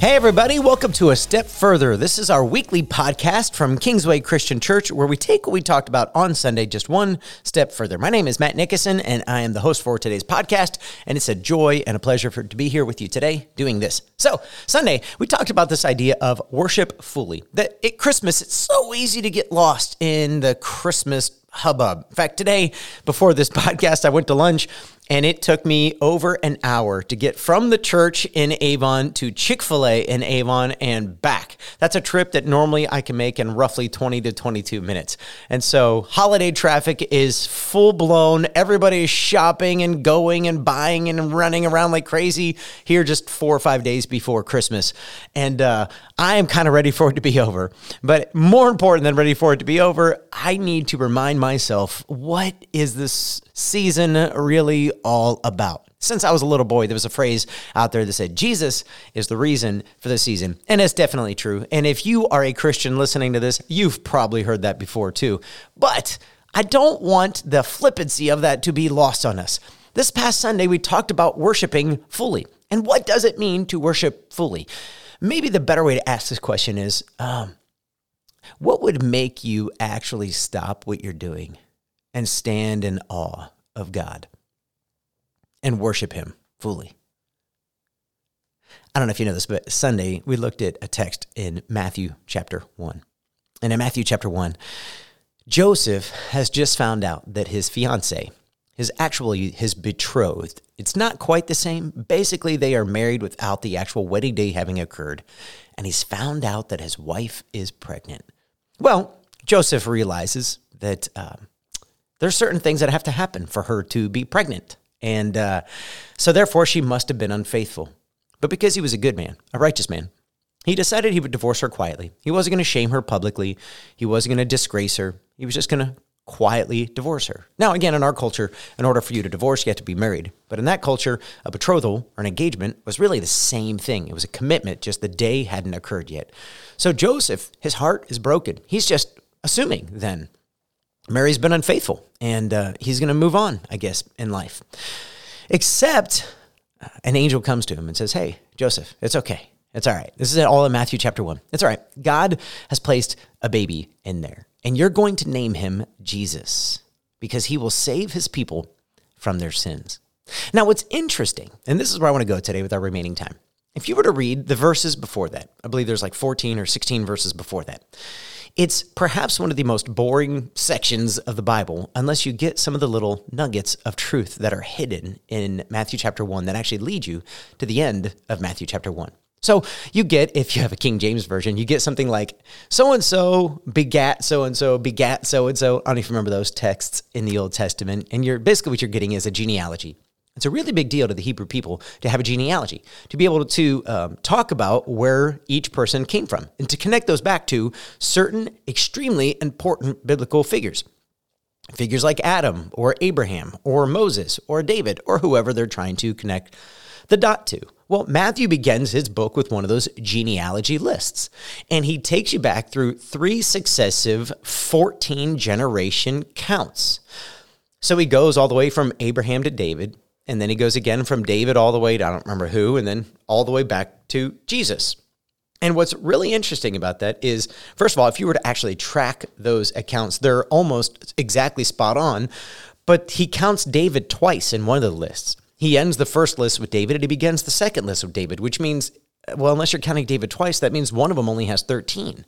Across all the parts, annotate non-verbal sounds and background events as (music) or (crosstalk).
Hey, everybody, welcome to A Step Further. This is our weekly podcast from Kingsway Christian Church where we take what we talked about on Sunday just one step further. My name is Matt Nickerson, and I am the host for today's podcast, and it's a joy and a pleasure for, to be here with you today doing this. So, Sunday, we talked about this idea of worship fully. That at Christmas, it's so easy to get lost in the Christmas hubbub. In fact, today, before this (laughs) podcast, I went to lunch and it took me over an hour to get from the church in Avon to Chick fil A in Avon and back. That's a trip that normally I can make in roughly 20 to 22 minutes. And so holiday traffic is full blown. Everybody is shopping and going and buying and running around like crazy here just four or five days before Christmas. And uh, I am kind of ready for it to be over. But more important than ready for it to be over, I need to remind myself what is this season really all about? Since I was a little boy, there was a phrase out there that said, Jesus is the reason for the season. And it's definitely true. And if you are a Christian listening to this, you've probably heard that before too. But I don't want the flippancy of that to be lost on us. This past Sunday, we talked about worshiping fully. And what does it mean to worship fully? Maybe the better way to ask this question is um, what would make you actually stop what you're doing and stand in awe of God and worship Him fully. I don't know if you know this, but Sunday we looked at a text in Matthew chapter 1. And in Matthew chapter 1, Joseph has just found out that his fiance his actually his betrothed. It's not quite the same. Basically, they are married without the actual wedding day having occurred. And he's found out that his wife is pregnant. Well, Joseph realizes that um, there's certain things that have to happen for her to be pregnant. And uh, so, therefore, she must have been unfaithful. But because he was a good man, a righteous man, he decided he would divorce her quietly. He wasn't going to shame her publicly, he wasn't going to disgrace her. He was just going to quietly divorce her. Now, again, in our culture, in order for you to divorce, you have to be married. But in that culture, a betrothal or an engagement was really the same thing. It was a commitment, just the day hadn't occurred yet. So Joseph, his heart is broken. He's just assuming then Mary's been unfaithful and uh, he's going to move on, I guess, in life. Except uh, an angel comes to him and says, Hey, Joseph, it's okay. It's all right. This is all in Matthew chapter 1. It's all right. God has placed a baby in there, and you're going to name him Jesus because he will save his people from their sins. Now, what's interesting, and this is where I want to go today with our remaining time. If you were to read the verses before that, I believe there's like 14 or 16 verses before that. It's perhaps one of the most boring sections of the Bible unless you get some of the little nuggets of truth that are hidden in Matthew chapter 1 that actually lead you to the end of Matthew chapter 1. So you get, if you have a King James version, you get something like so and so begat so and so begat so and so. I don't even remember those texts in the Old Testament. And you're basically what you're getting is a genealogy. It's a really big deal to the Hebrew people to have a genealogy, to be able to um, talk about where each person came from, and to connect those back to certain extremely important biblical figures. Figures like Adam, or Abraham, or Moses, or David, or whoever they're trying to connect the dot to. Well, Matthew begins his book with one of those genealogy lists, and he takes you back through three successive 14 generation counts. So he goes all the way from Abraham to David, and then he goes again from David all the way to I don't remember who, and then all the way back to Jesus. And what's really interesting about that is, first of all, if you were to actually track those accounts, they're almost exactly spot on. But he counts David twice in one of the lists. He ends the first list with David and he begins the second list with David, which means, well, unless you're counting David twice, that means one of them only has 13.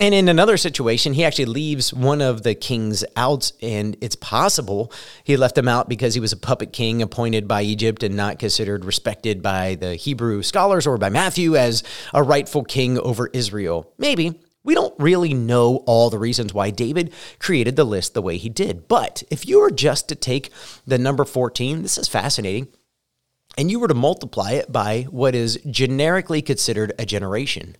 And in another situation, he actually leaves one of the kings out, and it's possible he left him out because he was a puppet king appointed by Egypt and not considered respected by the Hebrew scholars or by Matthew as a rightful king over Israel. Maybe. We don't really know all the reasons why David created the list the way he did. But if you were just to take the number 14, this is fascinating, and you were to multiply it by what is generically considered a generation.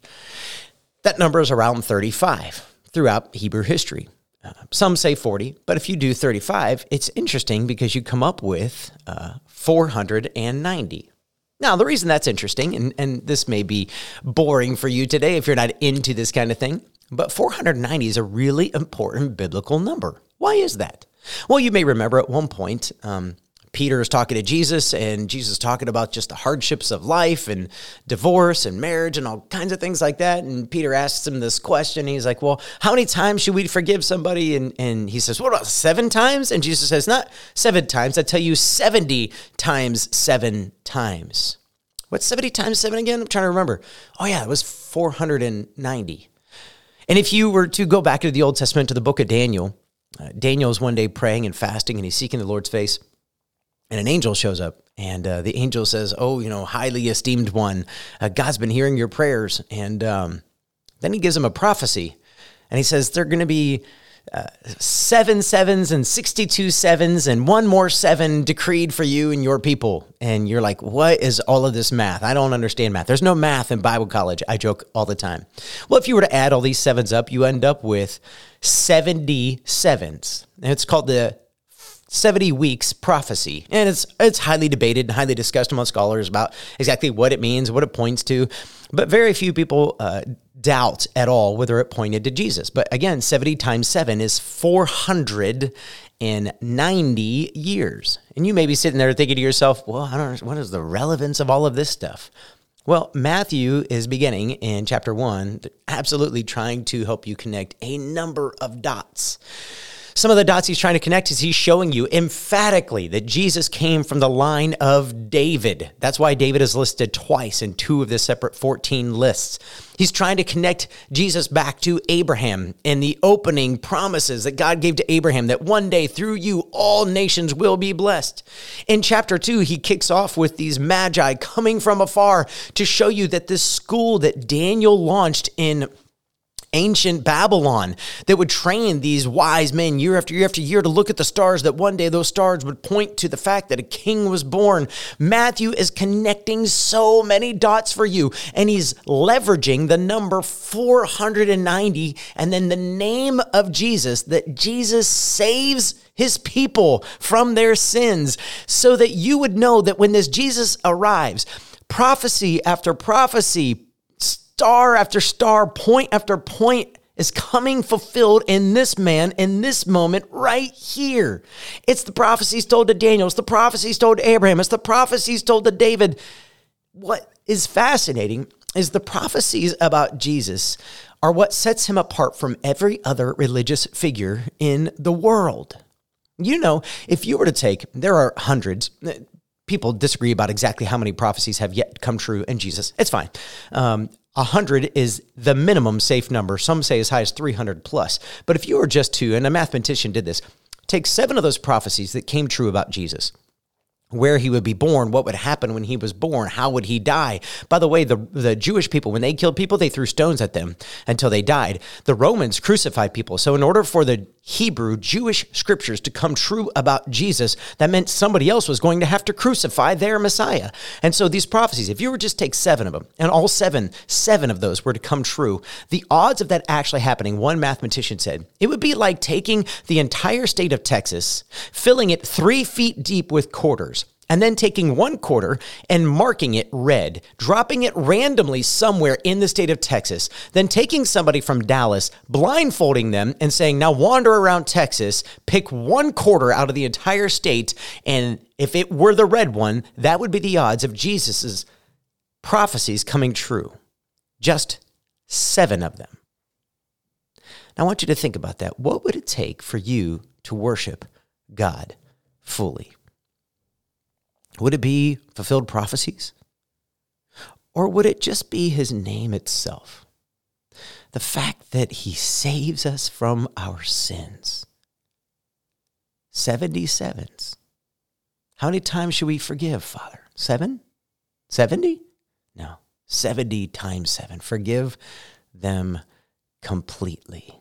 That number is around 35 throughout Hebrew history. Uh, some say 40, but if you do 35, it's interesting because you come up with uh, 490. Now, the reason that's interesting, and, and this may be boring for you today if you're not into this kind of thing, But 490 is a really important biblical number. Why is that? Well, you may remember at one point, um, Peter is talking to Jesus, and Jesus is talking about just the hardships of life and divorce and marriage and all kinds of things like that. And Peter asks him this question. He's like, Well, how many times should we forgive somebody? And, and he says, What about seven times? And Jesus says, Not seven times. I tell you, 70 times seven times. What's 70 times seven again? I'm trying to remember. Oh, yeah, it was 490. And if you were to go back to the Old Testament to the book of Daniel, uh, Daniel is one day praying and fasting and he's seeking the Lord's face. And an angel shows up, and uh, the angel says, Oh, you know, highly esteemed one, uh, God's been hearing your prayers. And um, then he gives him a prophecy, and he says, They're going to be uh, seven sevens and 62 sevens and one more seven decreed for you and your people. And you're like, what is all of this math? I don't understand math. There's no math in Bible college. I joke all the time. Well, if you were to add all these sevens up, you end up with 70 sevens. And it's called the 70 weeks prophecy. And it's it's highly debated and highly discussed among scholars about exactly what it means, what it points to. But very few people uh, doubt at all whether it pointed to Jesus. But again, 70 times 7 is 490 years. And you may be sitting there thinking to yourself, well, I don't know, what is the relevance of all of this stuff? Well, Matthew is beginning in chapter 1, absolutely trying to help you connect a number of dots some of the dots he's trying to connect is he's showing you emphatically that Jesus came from the line of David. That's why David is listed twice in two of the separate 14 lists. He's trying to connect Jesus back to Abraham and the opening promises that God gave to Abraham that one day through you all nations will be blessed. In chapter 2, he kicks off with these magi coming from afar to show you that this school that Daniel launched in ancient Babylon that would train these wise men year after year after year to look at the stars, that one day those stars would point to the fact that a king was born. Matthew is connecting so many dots for you, and he's leveraging the number 490 and then the name of Jesus, that Jesus saves his people from their sins, so that you would know that when this Jesus arrives, prophecy after prophecy, star after star, point after point is coming fulfilled in this man in this moment right here. It's the prophecies told to Daniel, it's the prophecies told to Abraham, it's the prophecies told to David. What is fascinating is the prophecies about Jesus are what sets him apart from every other religious figure in the world. You know, if you were to take, there are hundreds, people disagree about exactly how many prophecies have yet come true in Jesus. It's fine. Um, 100 is the minimum safe number. Some say as high as 300 plus. But if you were just to, and a mathematician did this, take seven of those prophecies that came true about Jesus where he would be born, what would happen when he was born, how would he die. By the way, the, the Jewish people, when they killed people, they threw stones at them until they died. The Romans crucified people. So, in order for the Hebrew Jewish scriptures to come true about Jesus, that meant somebody else was going to have to crucify their Messiah. And so, these prophecies, if you were just take seven of them, and all seven, seven of those were to come true, the odds of that actually happening, one mathematician said, it would be like taking the entire state of Texas, filling it three feet deep with quarters and then taking one quarter and marking it red, dropping it randomly somewhere in the state of Texas, then taking somebody from Dallas, blindfolding them, and saying, Now wander around Texas, pick one quarter out of the entire state, and if it were the red one, that would be the odds of Jesus's prophecies coming true. Just seven of them. Now, I want you to think about that. What would it take for you to worship God fully? Would it be fulfilled prophecies? Or would it just be his name itself? The fact that he saves us from our sins. 77s. How many times should we forgive, Father? Seven? 70? No, 70 times seven. Forgive them completely.